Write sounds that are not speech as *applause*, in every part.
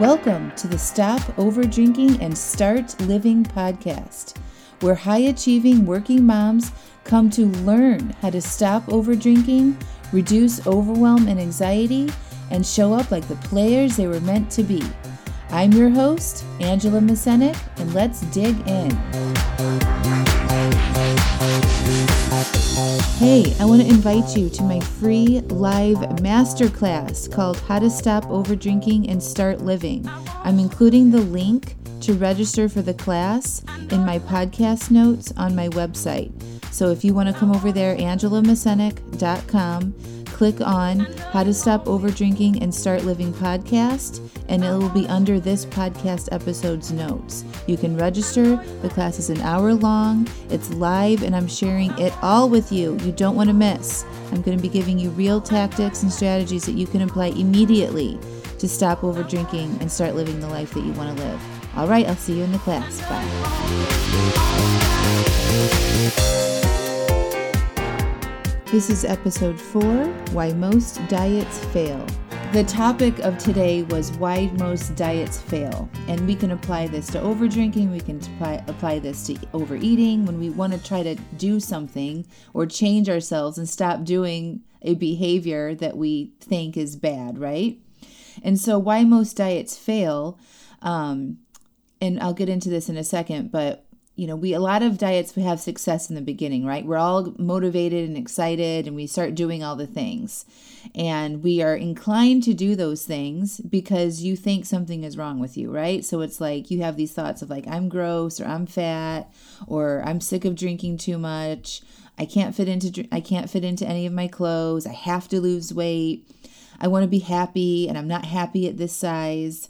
Welcome to the Stop Over Drinking and Start Living podcast, where high achieving working moms come to learn how to stop over drinking, reduce overwhelm and anxiety, and show up like the players they were meant to be. I'm your host, Angela Masenik, and let's dig in. Hey, I want to invite you to my free live masterclass called How to Stop Over Drinking and Start Living. I'm including the link to register for the class in my podcast notes on my website. So if you want to come over there, angelamasenik.com, click on How to Stop Over Drinking and Start Living podcast, and it will be under this podcast episode's notes. You can register. The class is an hour long, it's live, and I'm sharing it all with you. You don't want to miss. I'm going to be giving you real tactics and strategies that you can apply immediately to stop over drinking and start living the life that you want to live. All right, I'll see you in the class. Bye. This is episode four Why Most Diets Fail. The topic of today was why most diets fail. And we can apply this to overdrinking, we can apply, apply this to overeating when we want to try to do something or change ourselves and stop doing a behavior that we think is bad, right? And so, why most diets fail, um, and I'll get into this in a second, but you know, we a lot of diets we have success in the beginning, right? We're all motivated and excited and we start doing all the things. And we are inclined to do those things because you think something is wrong with you, right? So it's like you have these thoughts of like I'm gross or I'm fat or I'm sick of drinking too much. I can't fit into I can't fit into any of my clothes. I have to lose weight. I want to be happy and I'm not happy at this size.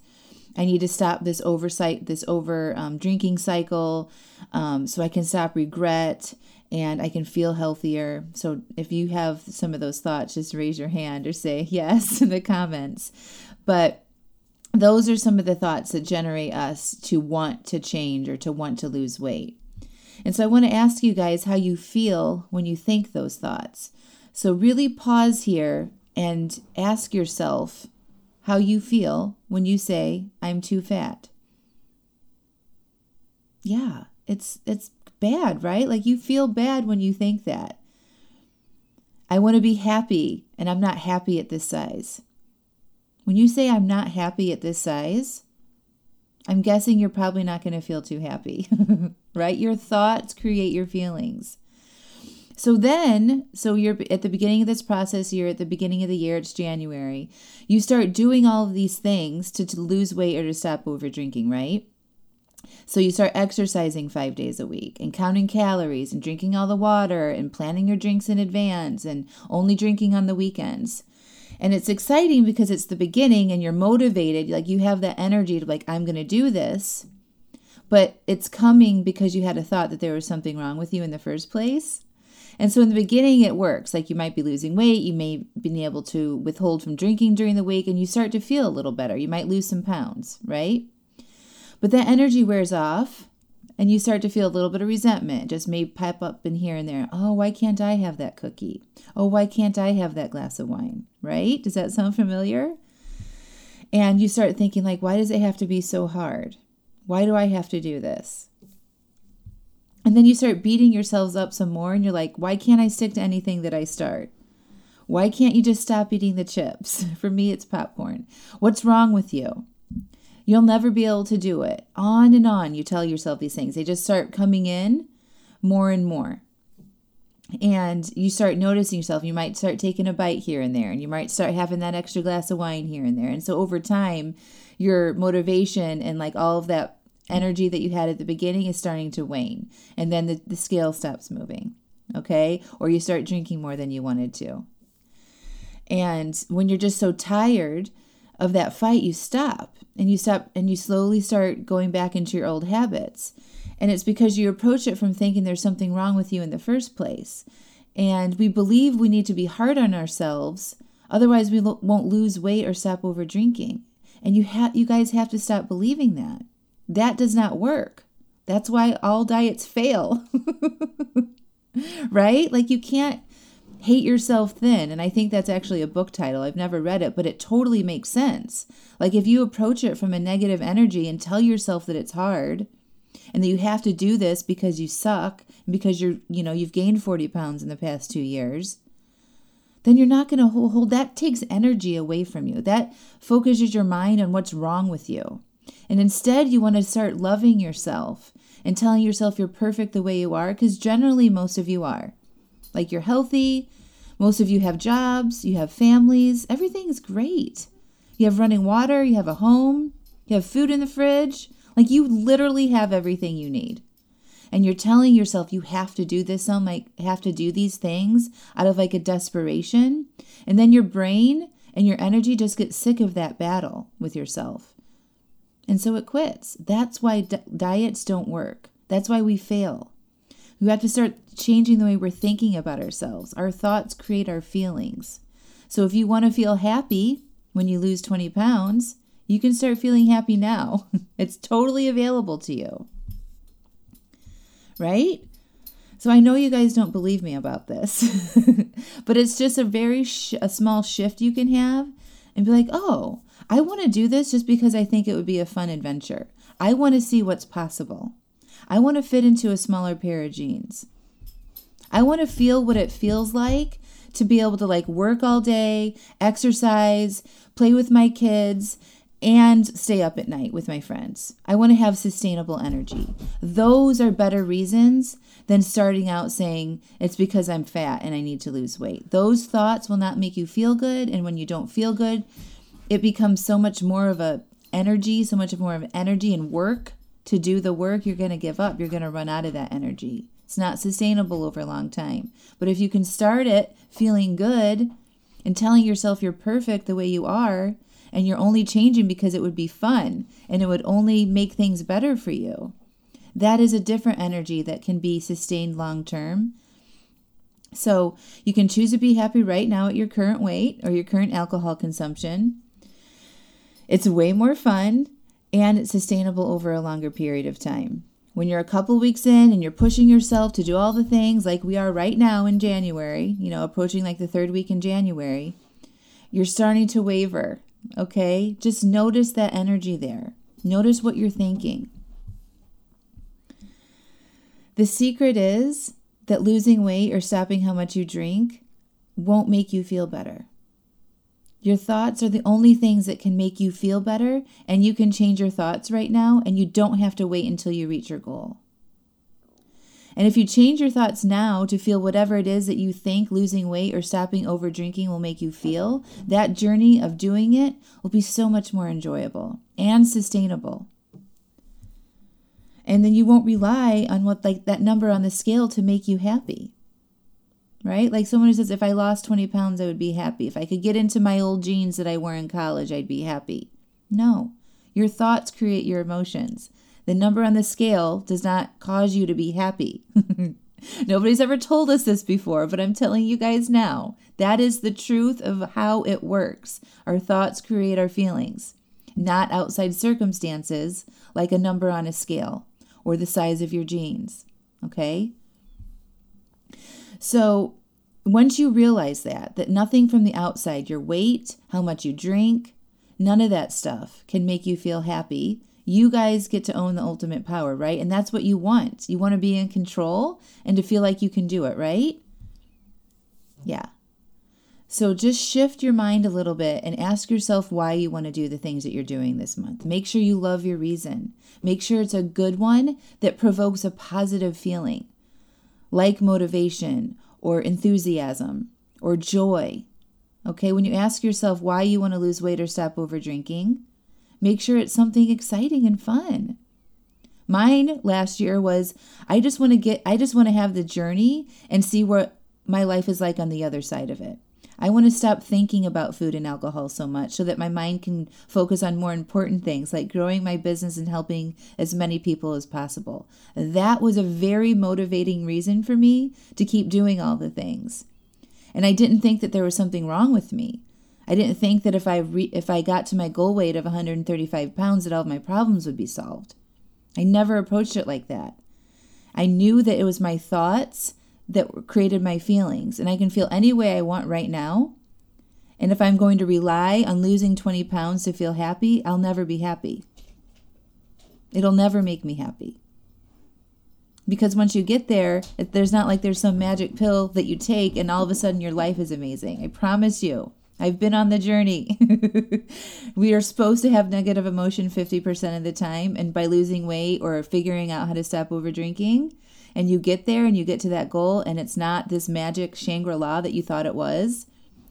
I need to stop this oversight, this over um, drinking cycle, um, so I can stop regret and I can feel healthier. So if you have some of those thoughts, just raise your hand or say *laughs* yes in the comments. But those are some of the thoughts that generate us to want to change or to want to lose weight. And so I want to ask you guys how you feel when you think those thoughts. So really pause here and ask yourself how you feel when you say I'm too fat. Yeah, it's it's bad, right? Like you feel bad when you think that. I want to be happy and I'm not happy at this size. When you say I'm not happy at this size, I'm guessing you're probably not going to feel too happy, *laughs* right? Your thoughts create your feelings. So then, so you're at the beginning of this process, you're at the beginning of the year, it's January. You start doing all of these things to, to lose weight or to stop over drinking, right? So you start exercising five days a week and counting calories and drinking all the water and planning your drinks in advance and only drinking on the weekends. And it's exciting because it's the beginning and you're motivated. Like you have that energy to, like, I'm going to do this. But it's coming because you had a thought that there was something wrong with you in the first place. And so in the beginning, it works. Like you might be losing weight, you may be able to withhold from drinking during the week, and you start to feel a little better. You might lose some pounds, right? But that energy wears off, and you start to feel a little bit of resentment. It just may pipe up in here and there. Oh, why can't I have that cookie? Oh, why can't I have that glass of wine? Right? Does that sound familiar? And you start thinking, like, why does it have to be so hard? Why do I have to do this? And then you start beating yourselves up some more, and you're like, why can't I stick to anything that I start? Why can't you just stop eating the chips? *laughs* For me, it's popcorn. What's wrong with you? You'll never be able to do it. On and on, you tell yourself these things. They just start coming in more and more. And you start noticing yourself. You might start taking a bite here and there, and you might start having that extra glass of wine here and there. And so over time, your motivation and like all of that energy that you had at the beginning is starting to wane and then the, the scale stops moving okay? Or you start drinking more than you wanted to. And when you're just so tired of that fight you stop and you stop and you slowly start going back into your old habits. And it's because you approach it from thinking there's something wrong with you in the first place. And we believe we need to be hard on ourselves otherwise we lo- won't lose weight or stop over drinking. And you have you guys have to stop believing that that does not work. That's why all diets fail. *laughs* right? Like you can't Hate Yourself Thin. And I think that's actually a book title. I've never read it, but it totally makes sense. Like if you approach it from a negative energy and tell yourself that it's hard and that you have to do this because you suck and because you're, you know, you've gained 40 pounds in the past two years, then you're not going to hold, hold that takes energy away from you. That focuses your mind on what's wrong with you. And instead, you want to start loving yourself and telling yourself you're perfect the way you are, because generally, most of you are. Like you're healthy, most of you have jobs, you have families, everything's great. You have running water, you have a home, you have food in the fridge. Like you literally have everything you need. And you're telling yourself you have to do this, some like have to do these things out of like a desperation. And then your brain and your energy just get sick of that battle with yourself. And so it quits. That's why di- diets don't work. That's why we fail. We have to start changing the way we're thinking about ourselves. Our thoughts create our feelings. So if you want to feel happy when you lose 20 pounds, you can start feeling happy now. *laughs* it's totally available to you. Right? So I know you guys don't believe me about this, *laughs* but it's just a very sh- a small shift you can have and be like, "Oh, I want to do this just because I think it would be a fun adventure. I want to see what's possible. I want to fit into a smaller pair of jeans. I want to feel what it feels like to be able to like work all day, exercise, play with my kids, and stay up at night with my friends. I want to have sustainable energy. Those are better reasons than starting out saying it's because I'm fat and I need to lose weight. Those thoughts will not make you feel good. And when you don't feel good, it becomes so much more of a energy, so much more of energy and work to do the work, you're going to give up. You're going to run out of that energy. It's not sustainable over a long time. But if you can start it feeling good and telling yourself you're perfect the way you are, and you're only changing because it would be fun and it would only make things better for you, that is a different energy that can be sustained long term. So you can choose to be happy right now at your current weight or your current alcohol consumption. It's way more fun and it's sustainable over a longer period of time. When you're a couple weeks in and you're pushing yourself to do all the things like we are right now in January, you know, approaching like the third week in January, you're starting to waver, okay? Just notice that energy there. Notice what you're thinking. The secret is that losing weight or stopping how much you drink won't make you feel better. Your thoughts are the only things that can make you feel better, and you can change your thoughts right now, and you don't have to wait until you reach your goal. And if you change your thoughts now to feel whatever it is that you think losing weight or stopping over drinking will make you feel, that journey of doing it will be so much more enjoyable and sustainable. And then you won't rely on what like that number on the scale to make you happy right? Like someone who says, if I lost 20 pounds, I would be happy. If I could get into my old jeans that I wore in college, I'd be happy. No, your thoughts create your emotions. The number on the scale does not cause you to be happy. *laughs* Nobody's ever told us this before, but I'm telling you guys now. That is the truth of how it works. Our thoughts create our feelings, not outside circumstances like a number on a scale or the size of your jeans. Okay? So once you realize that, that nothing from the outside, your weight, how much you drink, none of that stuff can make you feel happy. You guys get to own the ultimate power, right? And that's what you want. You want to be in control and to feel like you can do it, right? Yeah. So just shift your mind a little bit and ask yourself why you want to do the things that you're doing this month. Make sure you love your reason. Make sure it's a good one that provokes a positive feeling like motivation or enthusiasm or joy. Okay, when you ask yourself why you want to lose weight or stop over drinking, make sure it's something exciting and fun. Mine last year was I just want to get I just want to have the journey and see what my life is like on the other side of it. I want to stop thinking about food and alcohol so much so that my mind can focus on more important things like growing my business and helping as many people as possible. That was a very motivating reason for me to keep doing all the things. And I didn't think that there was something wrong with me. I didn't think that if I re- if I got to my goal weight of 135 pounds that all of my problems would be solved. I never approached it like that. I knew that it was my thoughts that created my feelings. And I can feel any way I want right now. And if I'm going to rely on losing 20 pounds to feel happy, I'll never be happy. It'll never make me happy. Because once you get there, there's not like there's some magic pill that you take and all of a sudden your life is amazing. I promise you. I've been on the journey. *laughs* we are supposed to have negative emotion 50% of the time. And by losing weight or figuring out how to stop over drinking, and you get there and you get to that goal, and it's not this magic Shangri La that you thought it was,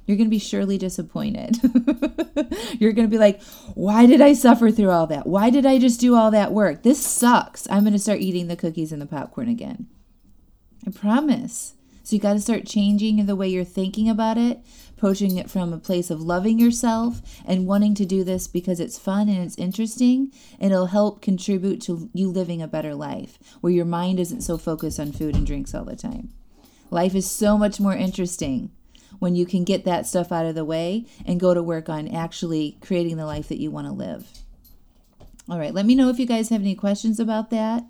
you're going to be surely disappointed. *laughs* you're going to be like, why did I suffer through all that? Why did I just do all that work? This sucks. I'm going to start eating the cookies and the popcorn again. I promise. So you got to start changing the way you're thinking about it, approaching it from a place of loving yourself and wanting to do this because it's fun and it's interesting it'll help contribute to you living a better life where your mind isn't so focused on food and drinks all the time. Life is so much more interesting when you can get that stuff out of the way and go to work on actually creating the life that you want to live. All right, let me know if you guys have any questions about that.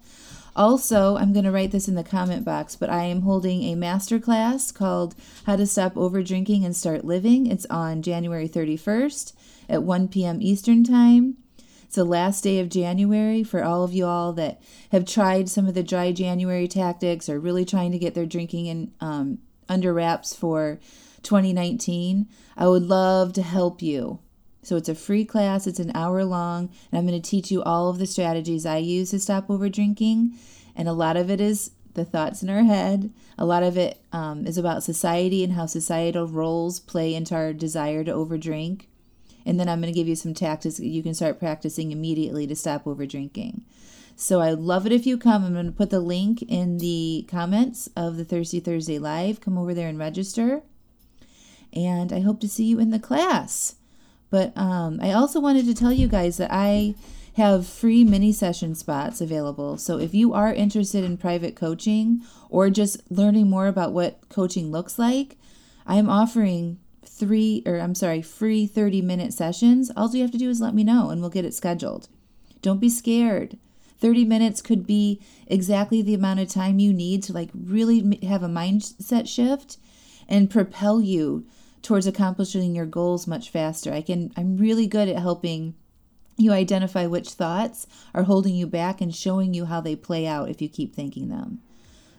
Also, I'm going to write this in the comment box, but I am holding a master class called How to Stop Over Drinking and Start Living. It's on January 31st at 1 p.m. Eastern Time. It's the last day of January for all of you all that have tried some of the dry January tactics or really trying to get their drinking in um, under wraps for 2019. I would love to help you. So it's a free class, it's an hour long, and I'm going to teach you all of the strategies I use to stop over drinking. And a lot of it is the thoughts in our head. A lot of it um, is about society and how societal roles play into our desire to overdrink. And then I'm going to give you some tactics that you can start practicing immediately to stop over drinking. So I'd love it if you come. I'm going to put the link in the comments of the Thirsty Thursday Live. Come over there and register. And I hope to see you in the class. But um, I also wanted to tell you guys that I have free mini session spots available. So if you are interested in private coaching or just learning more about what coaching looks like, I am offering three or I'm sorry, free 30 minute sessions. All you have to do is let me know and we'll get it scheduled. Don't be scared. 30 minutes could be exactly the amount of time you need to like really have a mindset shift and propel you towards accomplishing your goals much faster. I can I'm really good at helping you identify which thoughts are holding you back and showing you how they play out if you keep thinking them.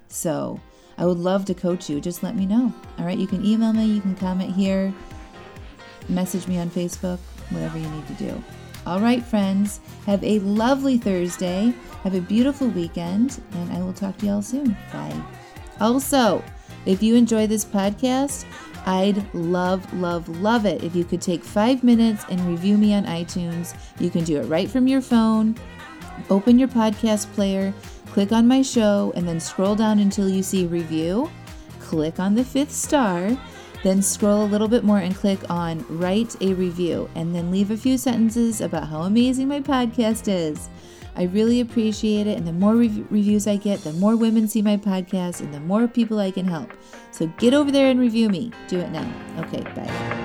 So, I would love to coach you. Just let me know. All right, you can email me, you can comment here, message me on Facebook, whatever you need to do. All right, friends, have a lovely Thursday. Have a beautiful weekend, and I will talk to y'all soon. Bye. Also, if you enjoy this podcast, I'd love, love, love it if you could take five minutes and review me on iTunes. You can do it right from your phone. Open your podcast player, click on my show, and then scroll down until you see review. Click on the fifth star, then scroll a little bit more and click on write a review, and then leave a few sentences about how amazing my podcast is. I really appreciate it. And the more re- reviews I get, the more women see my podcast and the more people I can help. So get over there and review me. Do it now. Okay, bye.